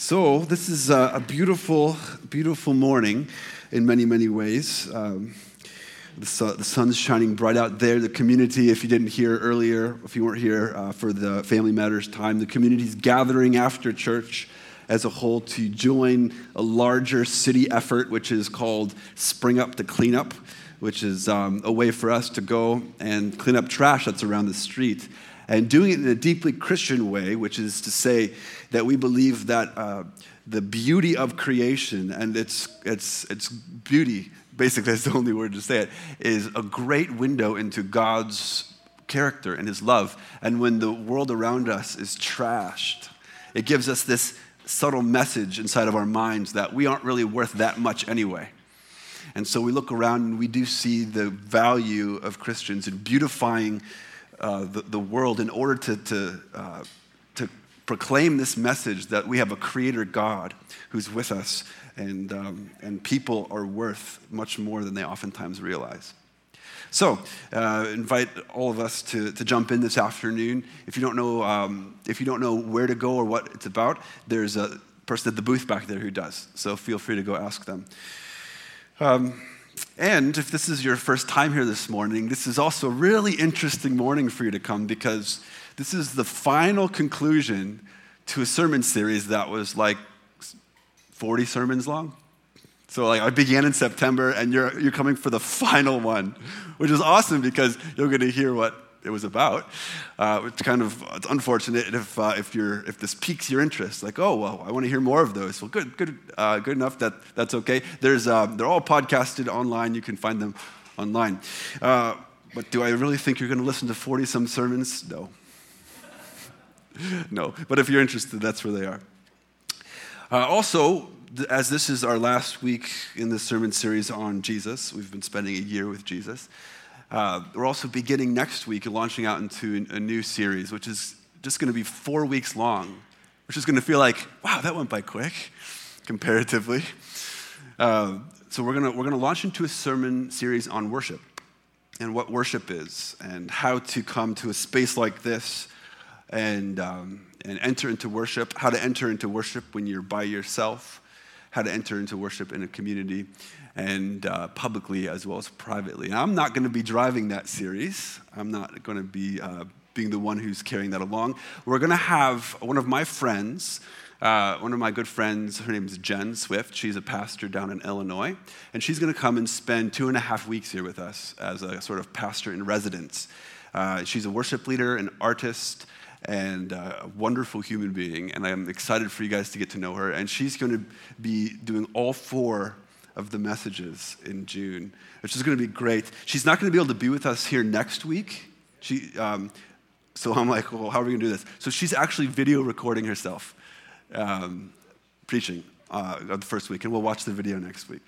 So, this is a, beautiful, beautiful morning in many, many ways. Um, the, sun's shining bright out there. The community, if you didn't hear earlier, if you weren't here uh, for the Family Matters time, the community's gathering after church as a whole to join a larger city effort, which is called Spring Up to Clean Up, which is um, a way for us to go and clean up trash that's around the street and doing it in a deeply Christian way, which is to say that we believe that uh, the beauty of creation and its, its, its beauty, basically that's the only word to say it, is a great window into God's character and his love. And when the world around us is trashed, it gives us this subtle message inside of our minds that we aren't really worth that much anyway. And so we look around and we do see the value of Christians in beautifying uh, the, the world in order to, to, uh, proclaim this message that we have a creator God who's with us and, um, and people are worth much more than they oftentimes realize. So, uh, invite all of us to, to jump in this afternoon. If you don't know, um, if you don't know where to go or what it's about, there's a person at the booth back there who does. So feel free to go ask them. Um, and if this is your first time here this morning, this is also a really interesting morning for you to come because this is the final conclusion to a sermon series that was like 40 sermons long. So like I began in September and you're, you're coming for the final one, which is awesome because you're going to hear what it was about. Uh, it's kind of it's unfortunate if, uh, if, you're, if this piques your interest. Like, oh, well, I want to hear more of those. Well, good, good, uh, good enough. That, that's okay. There's, uh, they're all podcasted online. You can find them online. Uh, but do I really think you're going to listen to 40 some sermons? No. no. But if you're interested, that's where they are. Uh, also, as this is our last week in the sermon series on Jesus, we've been spending a year with Jesus. Uh, we're also beginning next week and launching out into a new series, which is just going to be four weeks long, which is going to feel like, wow, that went by quick comparatively. Uh, so we're going we're gonna launch into a sermon series on worship and what worship is and how to come to a space like this and, um, and enter into worship, how to enter into worship when you're by yourself, how to enter into worship in a community, and uh, publicly as well as privately. And I'm not going to be driving that series. I'm not going to be uh, being the one who's carrying that along. We're going to have one of my friends. Uh, one of my good friends, her name is Jen Swift. She's a pastor down in Illinois. And she's going to come and spend two and a half weeks here with us as a sort of pastor in residence. Uh, she's a worship leader, an artist, and uh, a wonderful human being. And I'm excited for you guys to get to know her. And she's going to be doing all four of the messages in June, which is going to be great. She's not going to be able to be with us here next week. She, um, so I'm like, well, how are we going to do this? So she's actually video recording herself um, preaching uh, the first week, and we'll watch the video next week.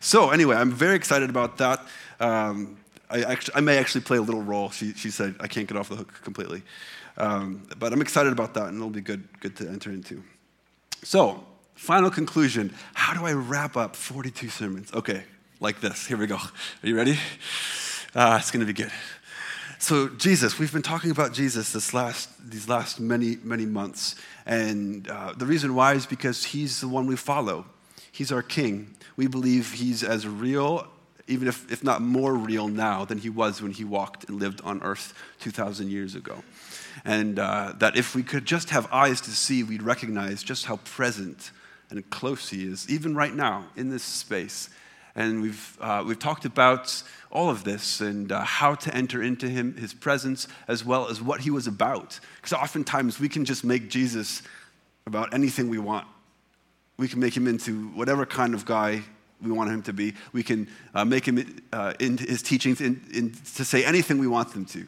So anyway, I'm very excited about that. Um, I, actually, I may actually play a little role. She, she said I can't get off the hook completely. Um, but I'm excited about that, and it'll be good, good to enter into. So, Final conclusion how do I wrap up 42 sermons? Okay, like this. Here we go. Are you ready? Uh, it's going to be good. So, Jesus, we've been talking about Jesus this last, these last many, many months. And uh, the reason why is because he's the one we follow. He's our king. We believe he's as real, even if, if not more real now, than he was when he walked and lived on earth 2,000 years ago. And uh, that if we could just have eyes to see, we'd recognize just how present and close He is, even right now in this space. And we've, uh, we've talked about all of this and uh, how to enter into him, his presence, as well as what he was about. Because oftentimes we can just make Jesus about anything we want. We can make him into whatever kind of guy we want him to be. We can uh, make him uh, into his teachings in, in, to say anything we want them to.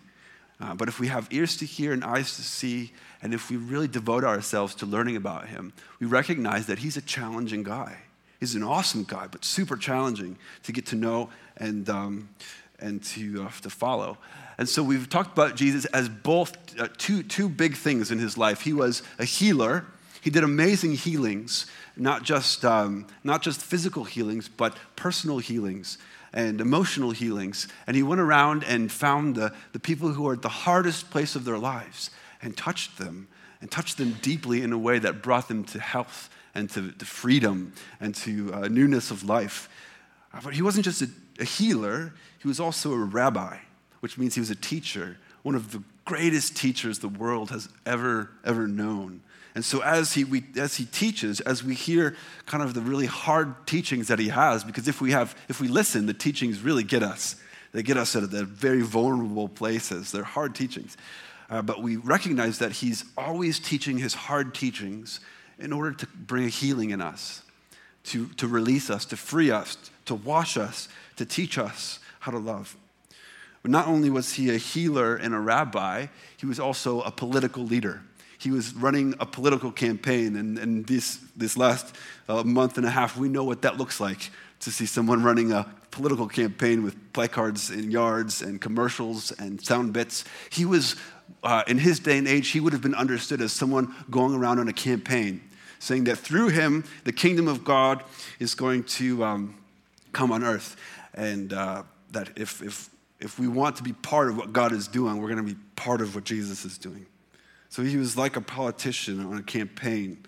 Uh, but if we have ears to hear and eyes to see, and if we really devote ourselves to learning about him, we recognize that he's a challenging guy. He's an awesome guy, but super challenging to get to know and, um, and to, uh, to follow. And so we've talked about Jesus as both uh, two, two big things in his life. He was a healer, he did amazing healings, not just, um, not just physical healings, but personal healings and emotional healings. And he went around and found the, the people who were at the hardest place of their lives and touched them and touched them deeply in a way that brought them to health and to, to freedom and to uh, newness of life. Uh, but he wasn't just a, a healer, he was also a rabbi, which means he was a teacher, one of the greatest teachers the world has ever, ever known. And so as he, we, as he teaches, as we hear kind of the really hard teachings that he has, because if we have, if we listen, the teachings really get us. They get us at the very vulnerable places. They're hard teachings. Uh, but we recognize that he's always teaching his hard teachings in order to bring a healing in us, to, to release us, to free us, to wash us, to teach us how to love. But not only was he a healer and a rabbi, he was also a political leader he was running a political campaign. And, and this, this last uh, month and a half, we know what that looks like to see someone running a political campaign with placards in yards and commercials and sound bits. He was, uh, in his day and age, he would have been understood as someone going around on a campaign, saying that through him, the kingdom of God is going to um, come on earth. And uh, that if, if, if we want to be part of what God is doing, we're going to be part of what Jesus is doing. So he was like a politician on a campaign,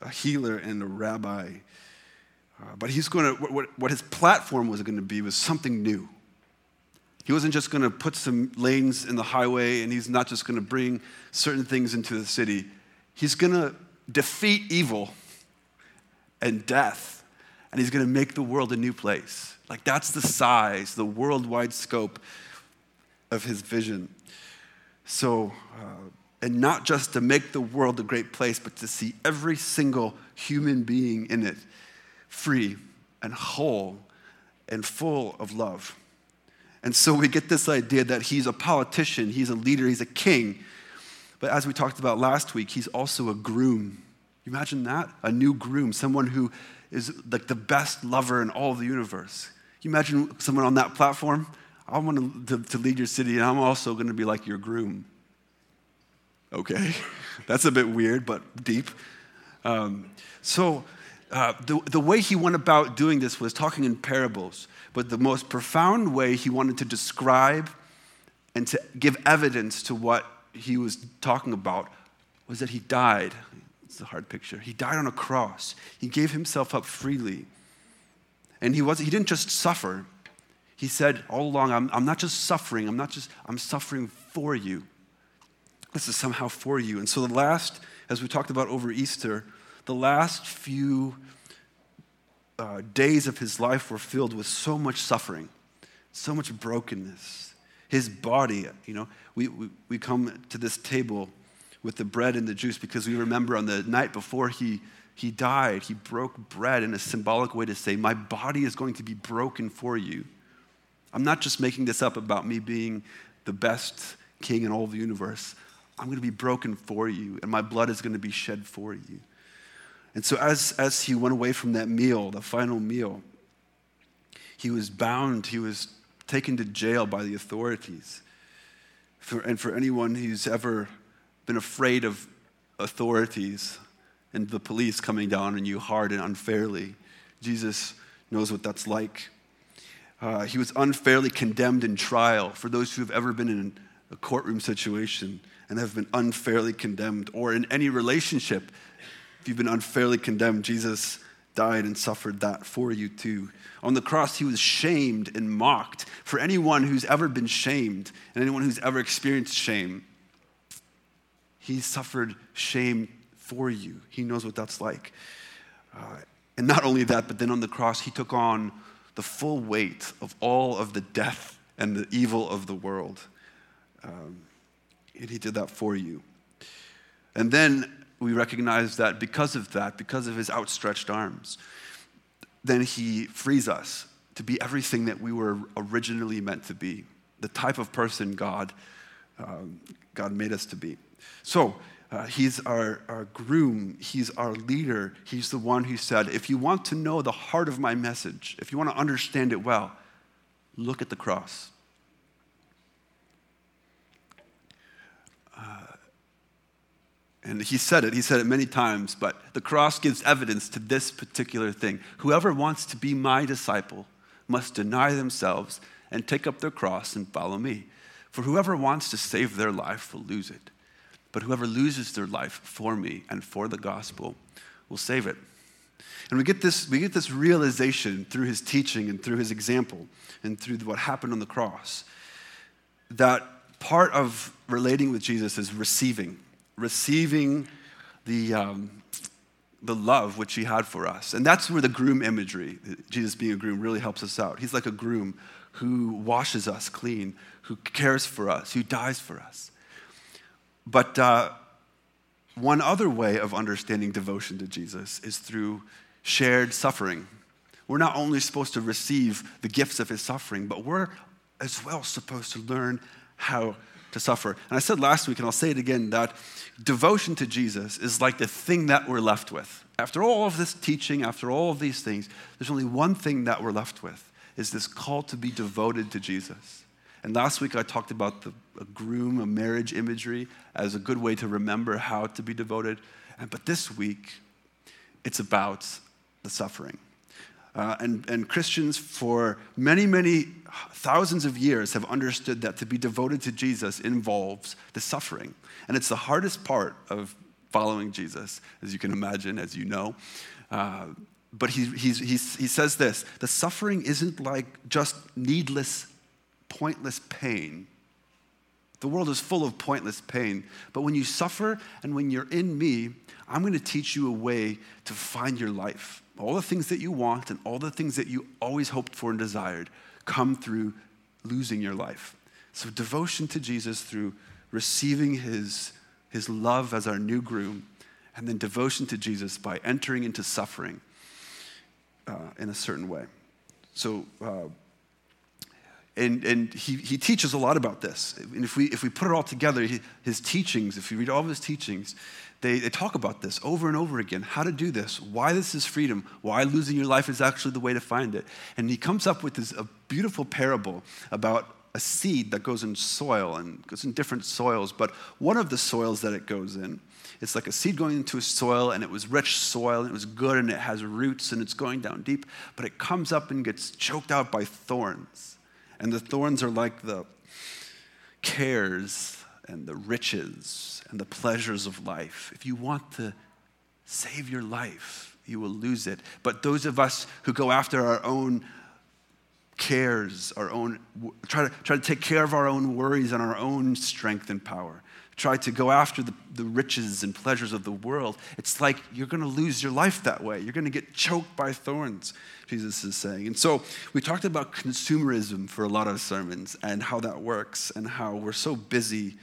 a healer and a rabbi. Uh, but he's going to, what, what his platform was going to be was something new. He wasn't just going to put some lanes in the highway and he's not just going to bring certain things into the city. He's going to defeat evil and death and he's going to make the world a new place. Like that's the size, the worldwide scope of his vision. So, uh, and not just to make the world a great place, but to see every single human being in it free and whole and full of love. And so we get this idea that he's a politician, he's a leader, he's a king. But as we talked about last week, he's also a groom. You imagine that? A new groom, someone who is like the best lover in all of the universe. You imagine someone on that platform? I want to, to lead your city, and I'm also going to be like your groom. Okay, that's a bit weird, but deep. Um, so, uh, the, the way he went about doing this was talking in parables, but the most profound way he wanted to describe and to give evidence to what he was talking about was that he died. It's a hard picture. He died on a cross. He gave himself up freely. And he, was, he didn't just suffer. He said all along, I'm, I'm not just suffering, I'm not just, I'm suffering for you. This is somehow for you. And so, the last, as we talked about over Easter, the last few uh, days of his life were filled with so much suffering, so much brokenness. His body, you know, we, we, we come to this table with the bread and the juice because we remember on the night before he, he died, he broke bread in a symbolic way to say, My body is going to be broken for you. I'm not just making this up about me being the best king in all the universe. I'm going to be broken for you, and my blood is going to be shed for you. And so, as, as he went away from that meal, the final meal, he was bound, he was taken to jail by the authorities. For, and for anyone who's ever been afraid of authorities and the police coming down on you hard and unfairly, Jesus knows what that's like. Uh, he was unfairly condemned in trial. For those who have ever been in a courtroom situation, and have been unfairly condemned, or in any relationship, if you've been unfairly condemned, Jesus died and suffered that for you too. On the cross, he was shamed and mocked. For anyone who's ever been shamed and anyone who's ever experienced shame, he suffered shame for you. He knows what that's like. Uh, and not only that, but then on the cross, he took on the full weight of all of the death and the evil of the world. Um, and He did that for you. And then we recognize that because of that, because of His outstretched arms, then He frees us to be everything that we were originally meant to be, the type of person God, um, God made us to be. So, uh, he's our, our groom. He's our leader. He's the one who said, If you want to know the heart of my message, if you want to understand it well, look at the cross. And he said it, he said it many times, but the cross gives evidence to this particular thing. Whoever wants to be my disciple must deny themselves and take up their cross and follow me. For whoever wants to save their life will lose it. But whoever loses their life for me and for the gospel will save it. And we get this, we get this realization through his teaching and through his example and through what happened on the cross that part of relating with Jesus is receiving, receiving the, um, the love which he had for us. And that's where the groom imagery, Jesus being a groom, really helps us out. He's like a groom who washes us clean, who cares for us, who dies for us. But uh, one other way of understanding devotion to Jesus is through shared suffering. We're not only supposed to receive the gifts of his suffering, but we're as well supposed to learn how to suffer. And I said last week, and I'll say it again, that devotion to Jesus is like the thing that we're left with. After all of this teaching, after all of these things, there's only one thing that we're left with is this call to be devoted to Jesus. And last week I talked about the a groom, a marriage imagery as a good way to remember how to be devoted. But this week, it's about the suffering. Uh, and, and Christians for many, many thousands of years have understood that to be devoted to Jesus involves the suffering. And it's the hardest part of following Jesus, as you can imagine, as you know. Uh, but he, he's, he's, he says this the suffering isn't like just needless, pointless pain. The world is full of pointless pain. But when you suffer and when you're in me, I'm going to teach you a way to find your life. All the things that you want and all the things that you always hoped for and desired come through losing your life. So, devotion to Jesus through receiving his, his love as our new groom, and then devotion to Jesus by entering into suffering uh, in a certain way. So, uh, and, and he, he teaches a lot about this. And if we, if we put it all together, he, his teachings, if you read all of his teachings, they, they talk about this over and over again how to do this, why this is freedom, why losing your life is actually the way to find it. And he comes up with this a beautiful parable about a seed that goes in soil and goes in different soils. But one of the soils that it goes in, it's like a seed going into a soil and it was rich soil and it was good and it has roots and it's going down deep, but it comes up and gets choked out by thorns. And the thorns are like the cares and the riches and the pleasures of life. If you want to save your life, you will lose it. But those of us who go after our own cares, our own, try to, try to take care of our own worries and our own strength and power, try to go after the, the riches and pleasures of the world, it's like you're going to lose your life that way. You're going to get choked by thorns, Jesus is saying. And so we talked about consumerism for a lot of sermons and how that works and how we're so busy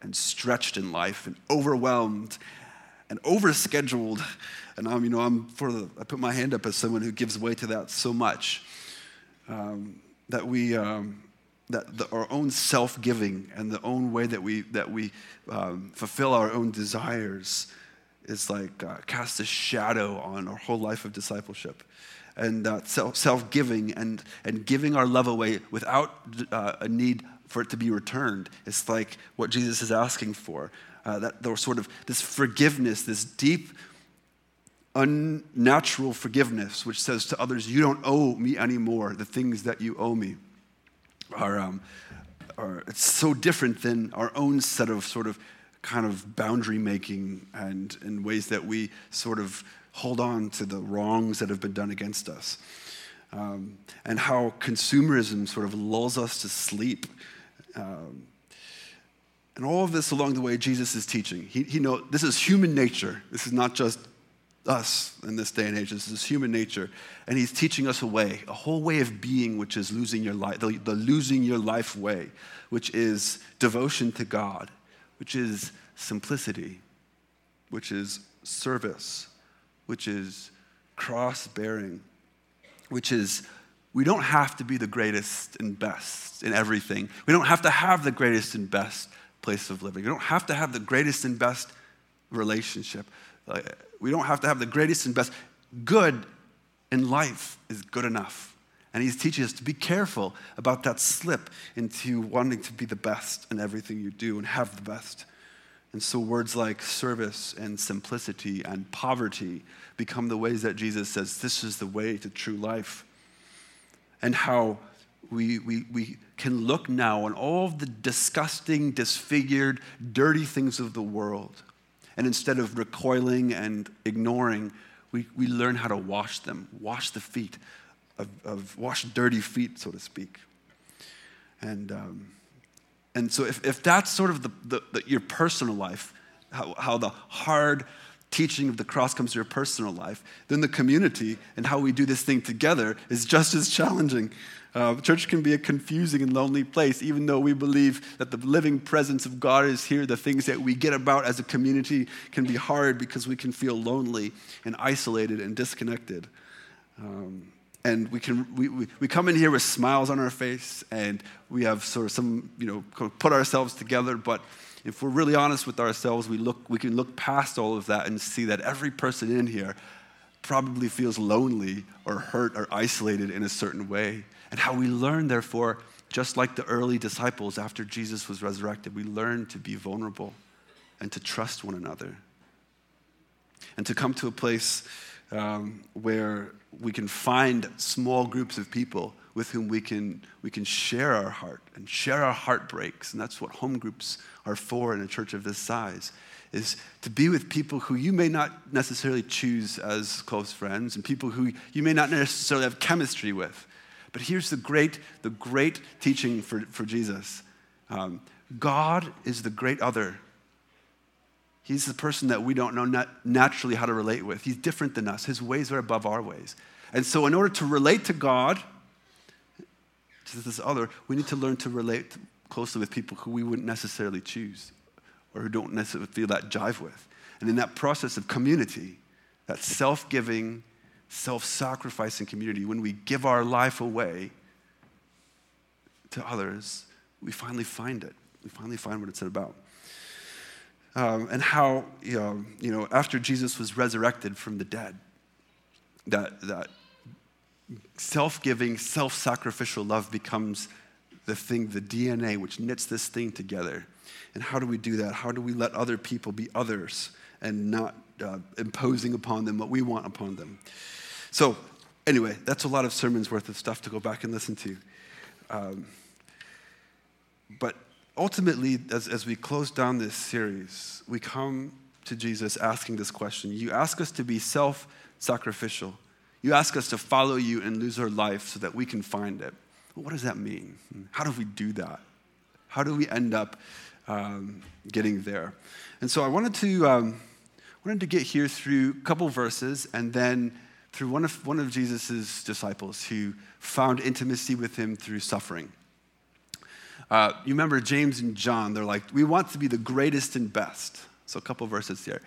and stretched in life and overwhelmed and overscheduled. And I'm, you know, I'm for the, I put my hand up as someone who gives way to that so much um, that we, um, that the, our own self-giving and the own way that we that we um, fulfill our own desires is like uh, cast a shadow on our whole life of discipleship. And uh, self, giving and, and giving our love away without uh, a need for it to be returned it's like what jesus is asking for. Uh, that sort of this forgiveness this deep unnatural forgiveness which says to others you don't owe me anymore the things that you owe me are, um, are it's so different than our own set of sort of kind of boundary making and in ways that we sort of hold on to the wrongs that have been done against us. Um, and how consumerism sort of lulls us to sleep. Um, and all of this along the way, Jesus is teaching. He, he know this is human nature. This is not just us in this day and age. This is human nature. And he's teaching us a way, a whole way of being, which is losing your life, the, the losing your life way, which is devotion to God, which is simplicity, which is service, which is cross bearing, which is we don't have to be the greatest and best in everything. We don't have to have the greatest and best place of living. We don't have to have the greatest and best relationship. We don't have to have the greatest and best. Good in life is good enough. And he's teaching us to be careful about that slip into wanting to be the best in everything you do and have the best. And so words like service and simplicity and poverty become the ways that Jesus says this is the way to true life. And how we, we, we can look now on all the disgusting, disfigured, dirty things of the world. And instead of recoiling and ignoring, we, we learn how to wash them, wash the feet, of, of wash dirty feet, so to speak. And, um, and so, if, if that's sort of the, the, the, your personal life, how, how the hard teaching of the cross comes to your personal life, then the community and how we do this thing together is just as challenging. Uh, church can be a confusing and lonely place, even though we believe that the living presence of God is here. The things that we get about as a community can be hard because we can feel lonely and isolated and disconnected. Um, and we can we, we, we, come in here with smiles on our face and we have sort of some you know put ourselves together but if we're really honest with ourselves we look we can look past all of that and see that every person in here probably feels lonely or hurt or isolated in a certain way and how we learn therefore just like the early disciples after jesus was resurrected we learn to be vulnerable and to trust one another and to come to a place um, where we can find small groups of people with whom we can, we can share our heart and share our heartbreaks. And that's what home groups are for in a church of this size, is to be with people who you may not necessarily choose as close friends and people who you may not necessarily have chemistry with. But here's the great, the great teaching for, for Jesus. Um, God is the great other He's the person that we don't know nat- naturally how to relate with. He's different than us. His ways are above our ways. And so, in order to relate to God, to this other, we need to learn to relate closely with people who we wouldn't necessarily choose or who don't necessarily feel that jive with. And in that process of community, that self giving, self sacrificing community, when we give our life away to others, we finally find it. We finally find what it's about um, and how, you know, you know, after Jesus was resurrected from the dead, that, that self giving, self sacrificial love becomes the thing, the DNA which knits this thing together. And how do we do that? How do we let other people be others and not uh, imposing upon them what we want upon them? So, anyway, that's a lot of sermons worth of stuff to go back and listen to. Um, but ultimately, as, as we close down this series, we come to Jesus asking this question. You ask us to be self sacrificial. You ask us to follow you and lose our life so that we can find it. what does that mean? How do we do that? How do we end up um, getting there? And so I wanted to, um, wanted to get here through a couple verses and then through one of, one of Jesus' disciples who found intimacy with him through suffering. Uh, you remember James and John, they're like, we want to be the greatest and best. So, a couple verses here.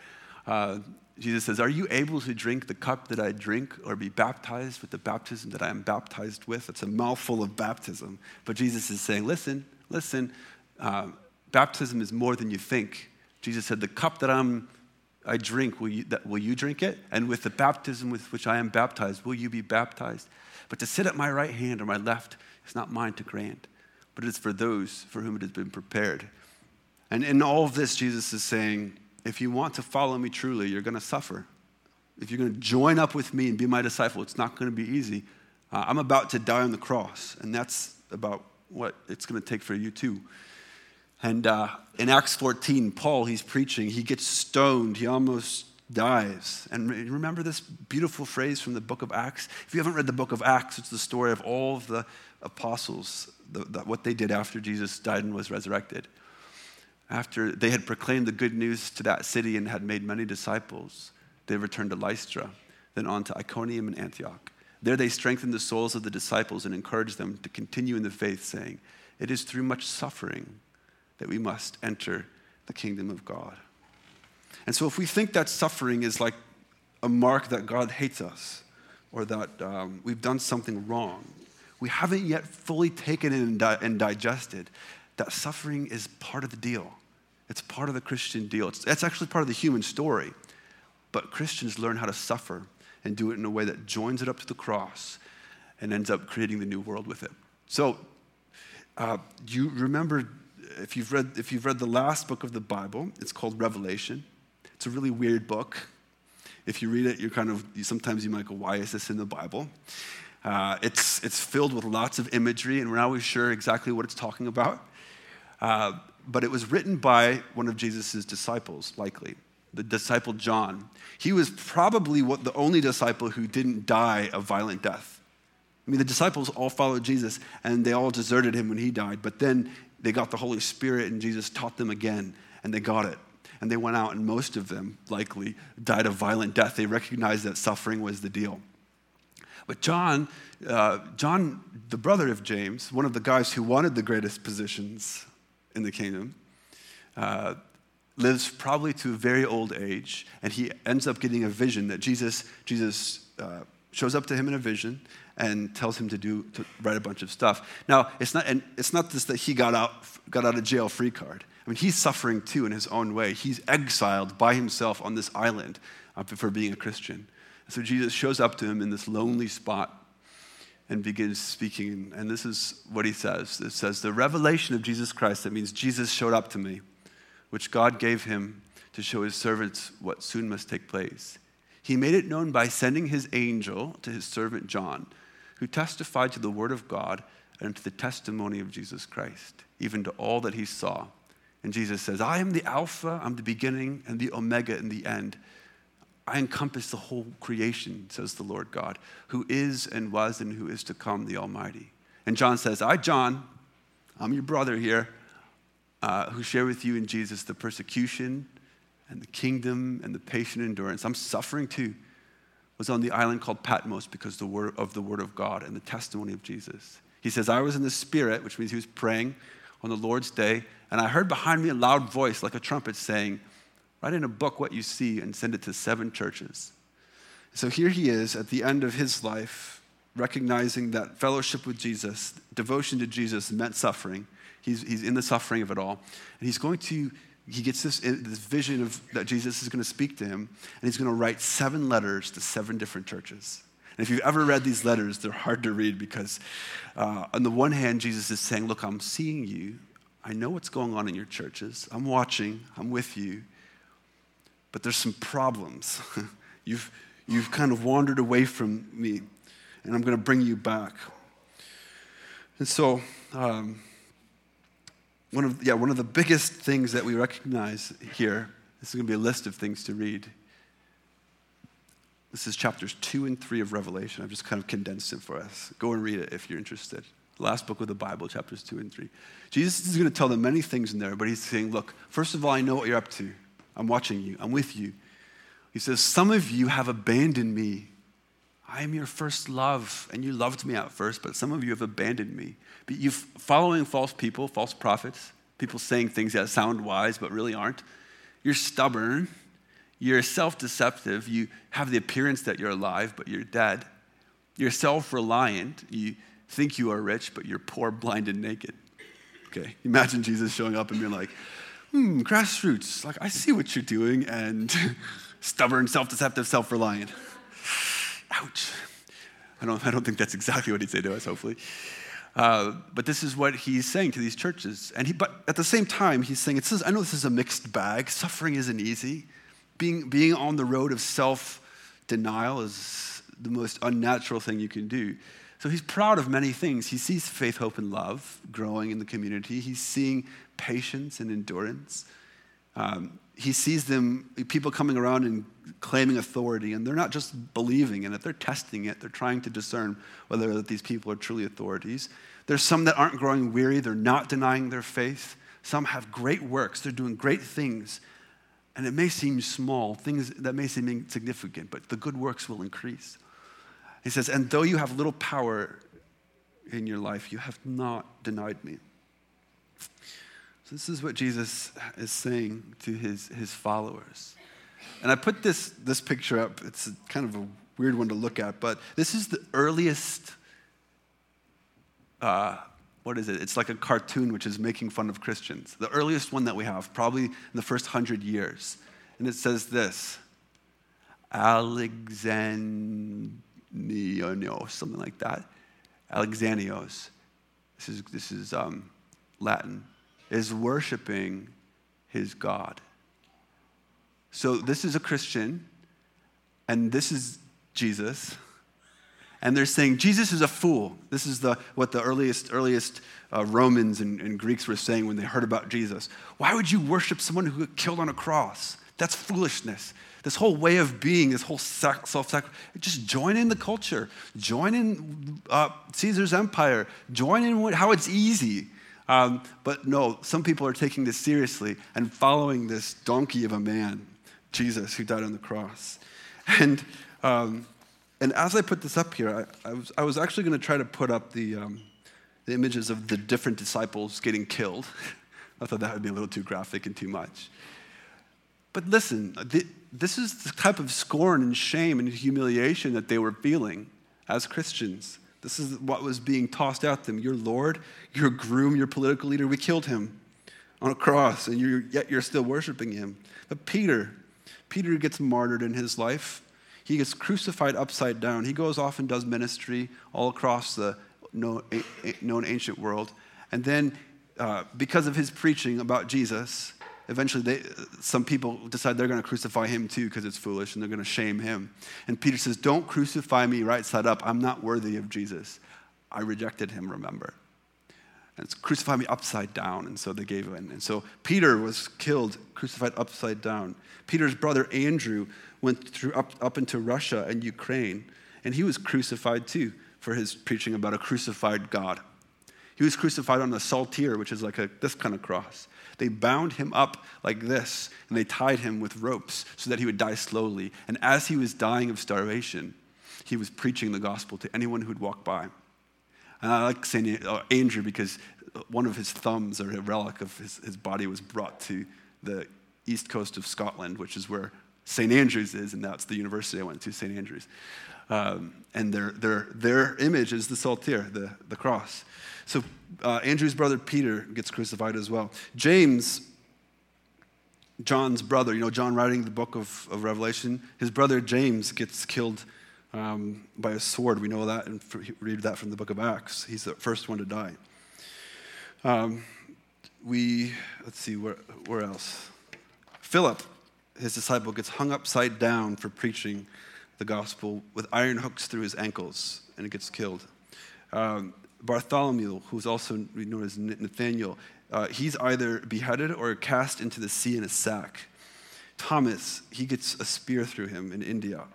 Uh, Jesus says, Are you able to drink the cup that I drink or be baptized with the baptism that I am baptized with? It's a mouthful of baptism. But Jesus is saying, Listen, listen, uh, baptism is more than you think. Jesus said, The cup that I'm, I drink, will you, that, will you drink it? And with the baptism with which I am baptized, will you be baptized? But to sit at my right hand or my left is not mine to grant but it's for those for whom it has been prepared. And in all of this, Jesus is saying, if you want to follow me truly, you're going to suffer. If you're going to join up with me and be my disciple, it's not going to be easy. Uh, I'm about to die on the cross, and that's about what it's going to take for you too. And uh, in Acts 14, Paul, he's preaching, he gets stoned, he almost dies. And remember this beautiful phrase from the book of Acts? If you haven't read the book of Acts, it's the story of all of the apostles, the, the, what they did after Jesus died and was resurrected. After they had proclaimed the good news to that city and had made many disciples, they returned to Lystra, then on to Iconium and Antioch. There they strengthened the souls of the disciples and encouraged them to continue in the faith, saying, It is through much suffering that we must enter the kingdom of God. And so, if we think that suffering is like a mark that God hates us or that um, we've done something wrong, we haven't yet fully taken in and, di- and digested that suffering is part of the deal. It's part of the Christian deal. It's, it's actually part of the human story. But Christians learn how to suffer and do it in a way that joins it up to the cross and ends up creating the new world with it. So, uh, you remember if you've read if you've read the last book of the Bible, it's called Revelation. It's a really weird book. If you read it, you're kind of sometimes you might go, "Why is this in the Bible?" Uh, it's, it's filled with lots of imagery, and we're not always sure exactly what it's talking about. Uh, but it was written by one of Jesus' disciples, likely, the disciple John. He was probably what, the only disciple who didn't die a violent death. I mean, the disciples all followed Jesus and they all deserted him when he died, but then they got the Holy Spirit and Jesus taught them again and they got it. And they went out, and most of them likely died a violent death. They recognized that suffering was the deal. But John, uh, John, the brother of James, one of the guys who wanted the greatest positions in the kingdom, uh, lives probably to a very old age, and he ends up getting a vision that Jesus, Jesus uh, shows up to him in a vision and tells him to do to write a bunch of stuff. Now, it's not and it's not just that he got out got out of jail free card. I mean, he's suffering too in his own way. He's exiled by himself on this island uh, for being a Christian. So Jesus shows up to him in this lonely spot and begins speaking. And this is what he says it says, The revelation of Jesus Christ, that means Jesus showed up to me, which God gave him to show his servants what soon must take place. He made it known by sending his angel to his servant John, who testified to the word of God and to the testimony of Jesus Christ, even to all that he saw. And Jesus says, I am the Alpha, I'm the beginning and the Omega in the end. I encompass the whole creation, says the Lord God, who is and was and who is to come, the Almighty. And John says, I, John, I'm your brother here, uh, who share with you in Jesus the persecution and the kingdom and the patient endurance. I'm suffering too. Was on the island called Patmos because the word, of the word of God and the testimony of Jesus. He says, I was in the Spirit, which means he was praying on the Lord's day, and I heard behind me a loud voice like a trumpet saying, Write in a book what you see and send it to seven churches. So here he is at the end of his life, recognizing that fellowship with Jesus, devotion to Jesus meant suffering. He's, he's in the suffering of it all. And he's going to, he gets this, this vision of that Jesus is going to speak to him, and he's going to write seven letters to seven different churches. And if you've ever read these letters, they're hard to read because, uh, on the one hand, Jesus is saying, Look, I'm seeing you. I know what's going on in your churches. I'm watching. I'm with you but there's some problems. you've, you've kind of wandered away from me, and I'm going to bring you back. And so, um, one of, yeah, one of the biggest things that we recognize here, this is going to be a list of things to read. This is chapters two and three of Revelation. I've just kind of condensed it for us. Go and read it if you're interested. last book of the Bible, chapters two and three. Jesus is going to tell them many things in there, but he's saying, look, first of all, I know what you're up to. I'm watching you. I'm with you. He says, Some of you have abandoned me. I am your first love, and you loved me at first, but some of you have abandoned me. But you following false people, false prophets, people saying things that sound wise but really aren't. You're stubborn. You're self deceptive. You have the appearance that you're alive, but you're dead. You're self reliant. You think you are rich, but you're poor, blind, and naked. Okay, imagine Jesus showing up and being like, hmm, grassroots, like I see what you're doing, and stubborn, self deceptive, self reliant. Ouch. I don't, I don't think that's exactly what he'd say to us, hopefully. Uh, but this is what he's saying to these churches. And he, but at the same time, he's saying, it says, I know this is a mixed bag. Suffering isn't easy. Being, being on the road of self denial is the most unnatural thing you can do. So he's proud of many things. He sees faith, hope, and love growing in the community. He's seeing patience and endurance. Um, he sees them, people coming around and claiming authority, and they're not just believing in it, they're testing it. They're trying to discern whether these people are truly authorities. There's some that aren't growing weary, they're not denying their faith. Some have great works, they're doing great things. And it may seem small, things that may seem insignificant, but the good works will increase. He says, And though you have little power in your life, you have not denied me. This is what Jesus is saying to his, his followers. And I put this, this picture up. It's kind of a weird one to look at, but this is the earliest, uh, what is it? It's like a cartoon which is making fun of Christians. The earliest one that we have, probably in the first hundred years. And it says this Alexandrios, something like that. Alexanios. This is, this is um, Latin is worshiping his God. So this is a Christian, and this is Jesus, and they're saying Jesus is a fool. This is the, what the earliest, earliest uh, Romans and, and Greeks were saying when they heard about Jesus. Why would you worship someone who got killed on a cross? That's foolishness. This whole way of being, this whole self sacrifice, just join in the culture, join in uh, Caesar's empire, join in how it's easy. Um, but no, some people are taking this seriously and following this donkey of a man, Jesus, who died on the cross. And, um, and as I put this up here, I, I was, I was actually going to try to put up the, um, the images of the different disciples getting killed. I thought that would be a little too graphic and too much. But listen, this is the type of scorn and shame and humiliation that they were feeling as Christians. This is what was being tossed at them. Your Lord, your groom, your political leader, we killed him on a cross, and you're, yet you're still worshiping him. But Peter, Peter gets martyred in his life. He gets crucified upside down. He goes off and does ministry all across the known, ancient world. And then, uh, because of his preaching about Jesus, eventually they, some people decide they're going to crucify him too because it's foolish and they're going to shame him. And Peter says, Don't crucify me right side up. I'm not worthy of Jesus. I rejected him, remember. And it's crucify me upside down. And so they gave in. And so Peter was killed, crucified upside down. Peter's brother Andrew went through up, up into Russia and Ukraine, and he was crucified too for his preaching about a crucified God. He was crucified on a saltire, which is like a, this kind of cross. They bound him up like this, and they tied him with ropes so that he would die slowly. And as he was dying of starvation, he was preaching the gospel to anyone who'd walk by. And I like saying uh, Andrew because one of his thumbs or a relic of his, his body was brought to the east coast of Scotland, which is where St. Andrews is, and that's the university I went to, St. Andrews. Um, and their, their, their image is the saltire, the, the cross. So uh, Andrew's brother Peter gets crucified as well. James, John's brother, you know, John writing the book of, of Revelation, his brother James gets killed um, by a sword. We know that and read that from the book of Acts. He's the first one to die. Um, we, let's see, where, where else? Philip, his disciple, gets hung upside down for preaching the gospel with iron hooks through his ankles and he gets killed. Um, Bartholomew, who's also known as Nathaniel, uh, he's either beheaded or cast into the sea in a sack. Thomas, he gets a spear through him in India.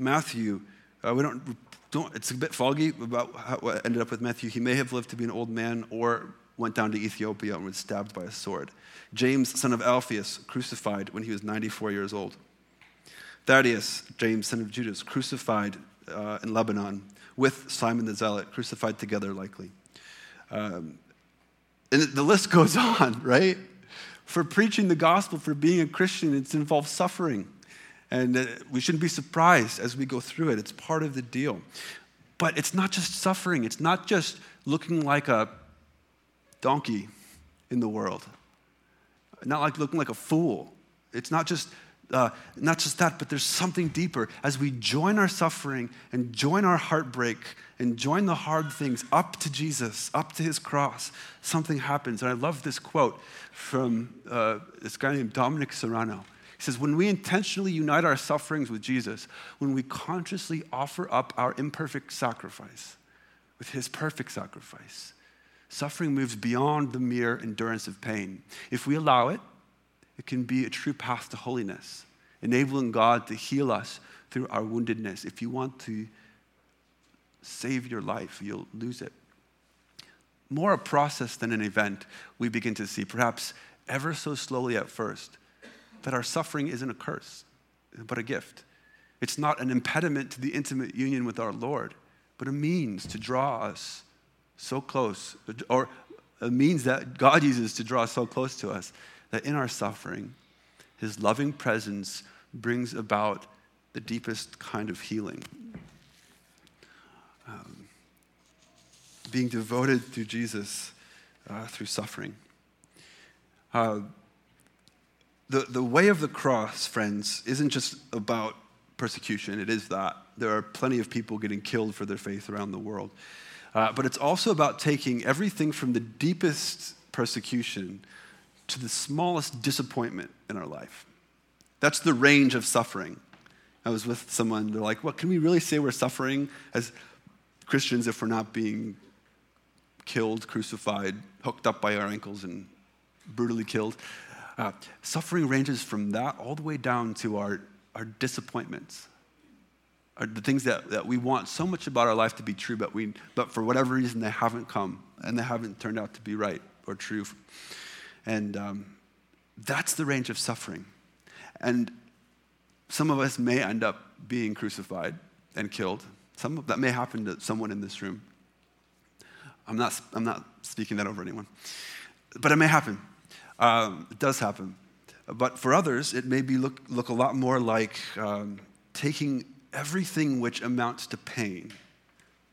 Matthew, uh, we don't, don't, it's a bit foggy about how, what ended up with Matthew. He may have lived to be an old man or went down to Ethiopia and was stabbed by a sword. James, son of Alphaeus, crucified when he was 94 years old. Thaddeus, James, son of Judas, crucified uh, in Lebanon with Simon the Zealot, crucified together likely. Um, and the list goes on, right? For preaching the gospel, for being a Christian, it's involved suffering. And uh, we shouldn't be surprised as we go through it. It's part of the deal. But it's not just suffering, it's not just looking like a donkey in the world, not like looking like a fool. It's not just uh, not just that, but there's something deeper. As we join our suffering and join our heartbreak and join the hard things up to Jesus, up to his cross, something happens. And I love this quote from uh, this guy named Dominic Serrano. He says, When we intentionally unite our sufferings with Jesus, when we consciously offer up our imperfect sacrifice with his perfect sacrifice, suffering moves beyond the mere endurance of pain. If we allow it, it can be a true path to holiness, enabling God to heal us through our woundedness. If you want to save your life, you'll lose it. More a process than an event, we begin to see, perhaps ever so slowly at first, that our suffering isn't a curse, but a gift. It's not an impediment to the intimate union with our Lord, but a means to draw us so close, or a means that God uses to draw us so close to us that in our suffering, his loving presence brings about the deepest kind of healing. Um, being devoted to Jesus uh, through suffering. Uh, the, the way of the cross, friends, isn't just about persecution. It is that. There are plenty of people getting killed for their faith around the world. Uh, but it's also about taking everything from the deepest persecution to the smallest disappointment in our life. That's the range of suffering. I was with someone, they're like, What, can we really say we're suffering as Christians if we're not being killed, crucified, hooked up by our ankles, and brutally killed. Uh, suffering ranges from that all the way down to our, our disappointments, our, the things that, that we want so much about our life to be true, but, we, but for whatever reason they haven't come and they haven't turned out to be right or true. And um, that's the range of suffering. And some of us may end up being crucified and killed. Some of that may happen to someone in this room. I'm not, I'm not speaking that over anyone, but it may happen. Um, it does happen. But for others, it may be look, look a lot more like um, taking everything which amounts to pain,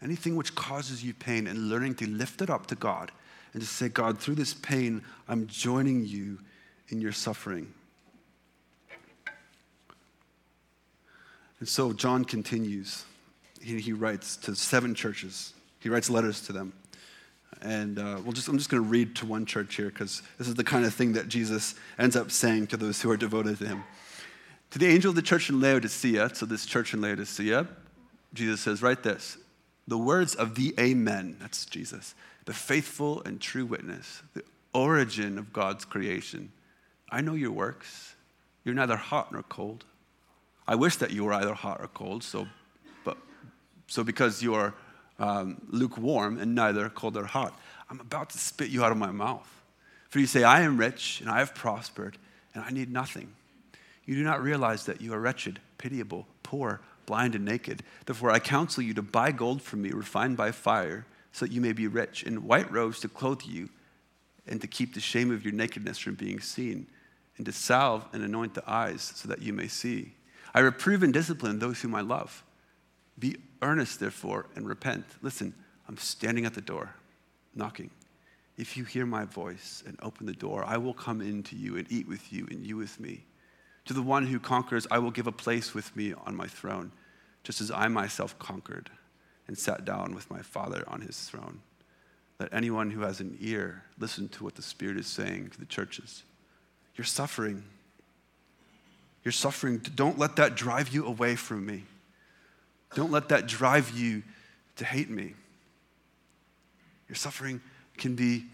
anything which causes you pain, and learning to lift it up to God and to say, God, through this pain, I'm joining you in your suffering. And so John continues. He, he writes to seven churches, he writes letters to them. And uh, we'll just, I'm just going to read to one church here because this is the kind of thing that Jesus ends up saying to those who are devoted to him. To the angel of the church in Laodicea, so this church in Laodicea, Jesus says, Write this the words of the Amen, that's Jesus, the faithful and true witness, the origin of God's creation. I know your works. You're neither hot nor cold. I wish that you were either hot or cold, so, but, so because you are um, lukewarm and neither cold or hot. I'm about to spit you out of my mouth. For you say, I am rich and I have prospered and I need nothing. You do not realize that you are wretched, pitiable, poor, blind, and naked. Therefore, I counsel you to buy gold from me, refined by fire, so that you may be rich, and white robes to clothe you, and to keep the shame of your nakedness from being seen, and to salve and anoint the eyes, so that you may see. I reprove and discipline those whom I love. Be earnest, therefore, and repent. Listen, I'm standing at the door, knocking. If you hear my voice and open the door, I will come in to you and eat with you, and you with me. To the one who conquers, I will give a place with me on my throne, just as I myself conquered and sat down with my Father on his throne. Let anyone who has an ear listen to what the Spirit is saying to the churches. You're suffering. You're suffering. Don't let that drive you away from me. Don't let that drive you to hate me. Your suffering can be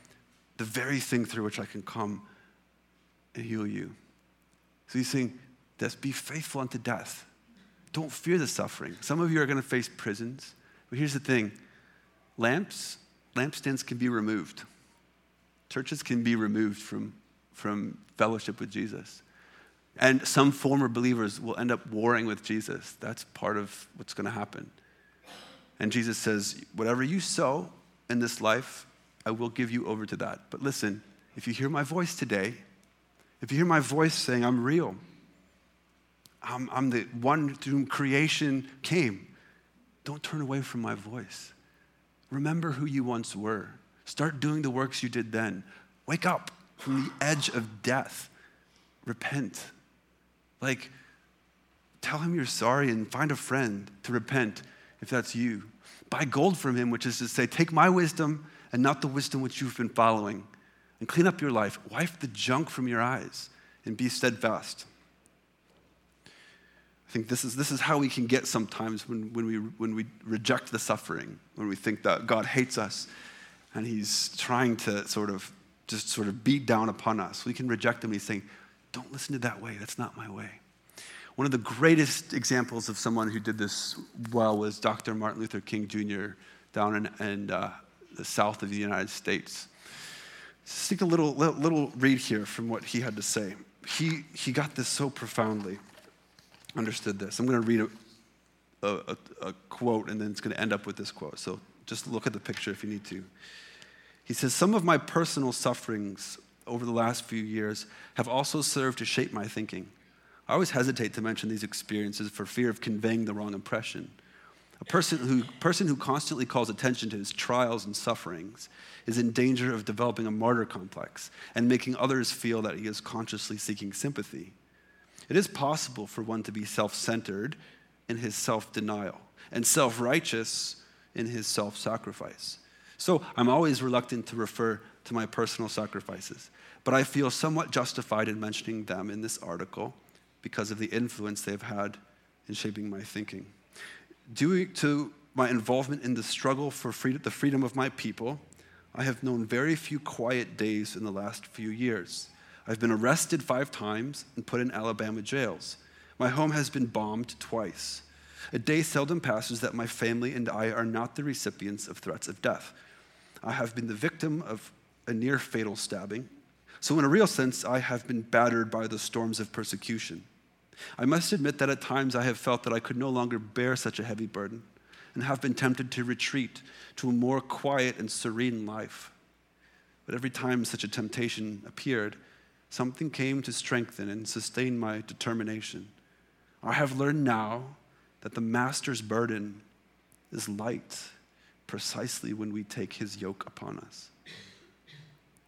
the very thing through which I can come and heal you. So he's saying, "Let's be faithful unto death. Don't fear the suffering. Some of you are going to face prisons. But here's the thing lamps, lampstands can be removed. Churches can be removed from, from fellowship with Jesus. And some former believers will end up warring with Jesus. That's part of what's going to happen. And Jesus says, Whatever you sow in this life, I will give you over to that. But listen, if you hear my voice today, if you hear my voice saying, I'm real, I'm, I'm the one to whom creation came, don't turn away from my voice. Remember who you once were. Start doing the works you did then. Wake up from the edge of death. Repent like, tell him you're sorry and find a friend to repent if that's you. Buy gold from him, which is to say, take my wisdom and not the wisdom which you've been following, and clean up your life. Wipe the junk from your eyes and be steadfast. I think this is, this is how we can get sometimes when, when, we, when we reject the suffering, when we think that God hates us and he's trying to sort of just sort of beat down upon us. We can reject him he's saying, don't listen to that way. That's not my way. One of the greatest examples of someone who did this well was Dr. Martin Luther King Jr. down in, in uh, the south of the United States. Just take a little, little read here from what he had to say. He, he got this so profoundly, understood this. I'm going to read a, a, a quote, and then it's going to end up with this quote. So just look at the picture if you need to. He says, Some of my personal sufferings over the last few years have also served to shape my thinking. I always hesitate to mention these experiences for fear of conveying the wrong impression. A person who, person who constantly calls attention to his trials and sufferings is in danger of developing a martyr complex and making others feel that he is consciously seeking sympathy. It is possible for one to be self centered in his self denial and self righteous in his self sacrifice. So I'm always reluctant to refer to my personal sacrifices but I feel somewhat justified in mentioning them in this article because of the influence they've had in shaping my thinking. Due to my involvement in the struggle for freedom, the freedom of my people, I have known very few quiet days in the last few years. I've been arrested five times and put in Alabama jails. My home has been bombed twice. A day seldom passes that my family and I are not the recipients of threats of death. I have been the victim of a near fatal stabbing. So, in a real sense, I have been battered by the storms of persecution. I must admit that at times I have felt that I could no longer bear such a heavy burden and have been tempted to retreat to a more quiet and serene life. But every time such a temptation appeared, something came to strengthen and sustain my determination. I have learned now that the Master's burden is light precisely when we take his yoke upon us.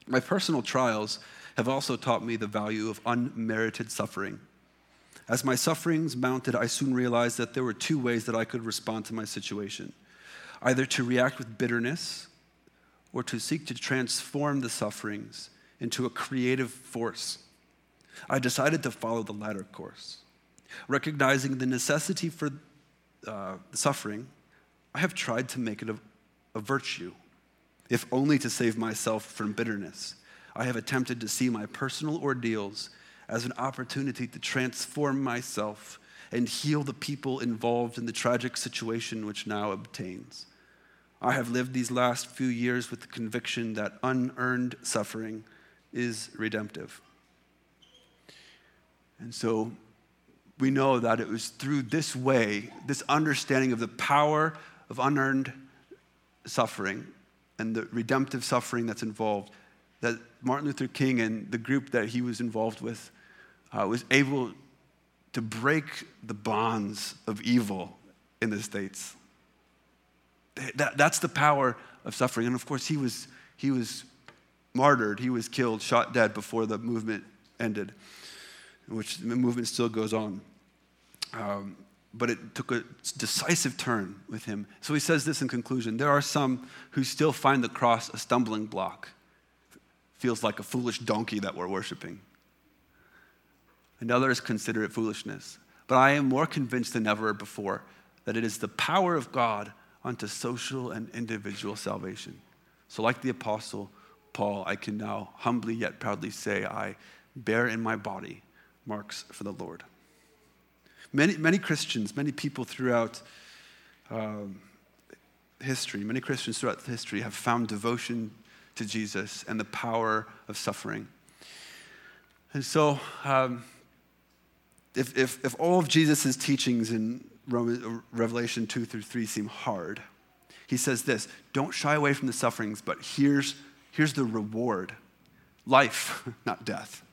My personal trials have also taught me the value of unmerited suffering. As my sufferings mounted, I soon realized that there were two ways that I could respond to my situation either to react with bitterness or to seek to transform the sufferings into a creative force. I decided to follow the latter course. Recognizing the necessity for uh, suffering, I have tried to make it a, a virtue, if only to save myself from bitterness. I have attempted to see my personal ordeals as an opportunity to transform myself and heal the people involved in the tragic situation which now obtains. I have lived these last few years with the conviction that unearned suffering is redemptive. And so we know that it was through this way, this understanding of the power of unearned suffering and the redemptive suffering that's involved, that Martin Luther King and the group that he was involved with uh, was able to break the bonds of evil in the States. That, that's the power of suffering. And of course, he was, he was martyred, he was killed, shot dead before the movement ended, which the movement still goes on. Um, but it took a decisive turn with him. So he says this in conclusion there are some who still find the cross a stumbling block. Feels like a foolish donkey that we're worshiping and others consider it foolishness. But I am more convinced than ever before that it is the power of God unto social and individual salvation. So, like the Apostle Paul, I can now humbly yet proudly say, I bear in my body marks for the Lord. Many, many Christians, many people throughout um, history, many Christians throughout history have found devotion to Jesus and the power of suffering. And so, um, if, if, if all of Jesus' teachings in Roman, Revelation 2 through 3 seem hard, he says this don't shy away from the sufferings, but here's, here's the reward life, not death.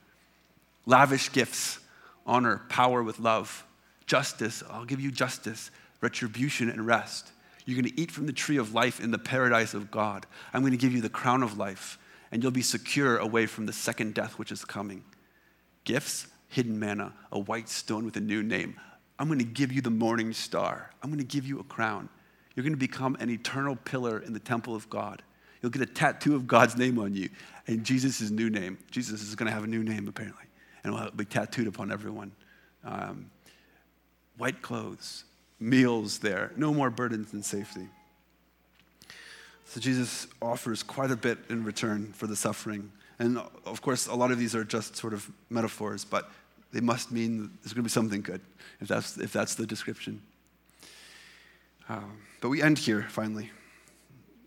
Lavish gifts, honor, power with love, justice. I'll give you justice, retribution, and rest. You're going to eat from the tree of life in the paradise of God. I'm going to give you the crown of life, and you'll be secure away from the second death which is coming. Gifts, hidden manna, a white stone with a new name. I'm going to give you the morning star. I'm going to give you a crown. You're going to become an eternal pillar in the temple of God. You'll get a tattoo of God's name on you and Jesus' new name. Jesus is going to have a new name, apparently, and it will be tattooed upon everyone. Um, white clothes, meals there, no more burdens and safety. So Jesus offers quite a bit in return for the suffering. And of course, a lot of these are just sort of metaphors, but they must mean there's going to be something good, if that's, if that's the description. Um, but we end here, finally,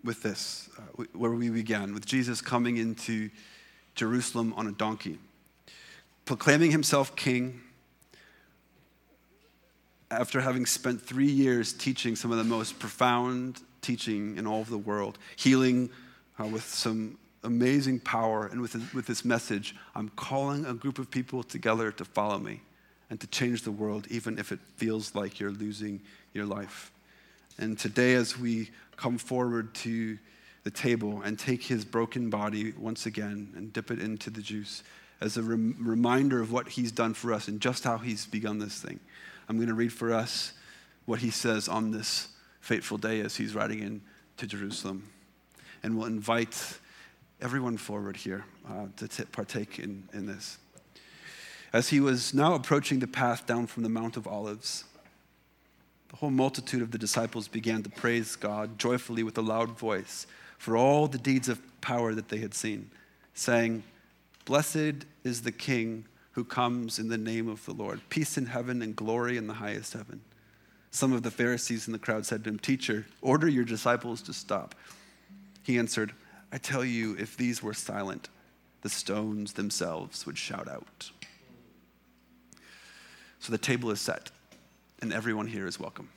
with this, uh, where we began, with Jesus coming into Jerusalem on a donkey, proclaiming himself king after having spent three years teaching some of the most profound teaching in all of the world, healing uh, with some amazing power. And with, with this message, I'm calling a group of people together to follow me and to change the world, even if it feels like you're losing your life. And today, as we come forward to the table and take his broken body once again and dip it into the juice as a rem- reminder of what he's done for us and just how he's begun this thing, I'm going to read for us what he says on this fateful day as he's riding into Jerusalem. And we'll invite everyone forward here uh, to t- partake in, in this. As he was now approaching the path down from the Mount of Olives, The whole multitude of the disciples began to praise God joyfully with a loud voice for all the deeds of power that they had seen, saying, Blessed is the King who comes in the name of the Lord. Peace in heaven and glory in the highest heaven. Some of the Pharisees in the crowd said to him, Teacher, order your disciples to stop. He answered, I tell you, if these were silent, the stones themselves would shout out. So the table is set, and everyone here is welcome.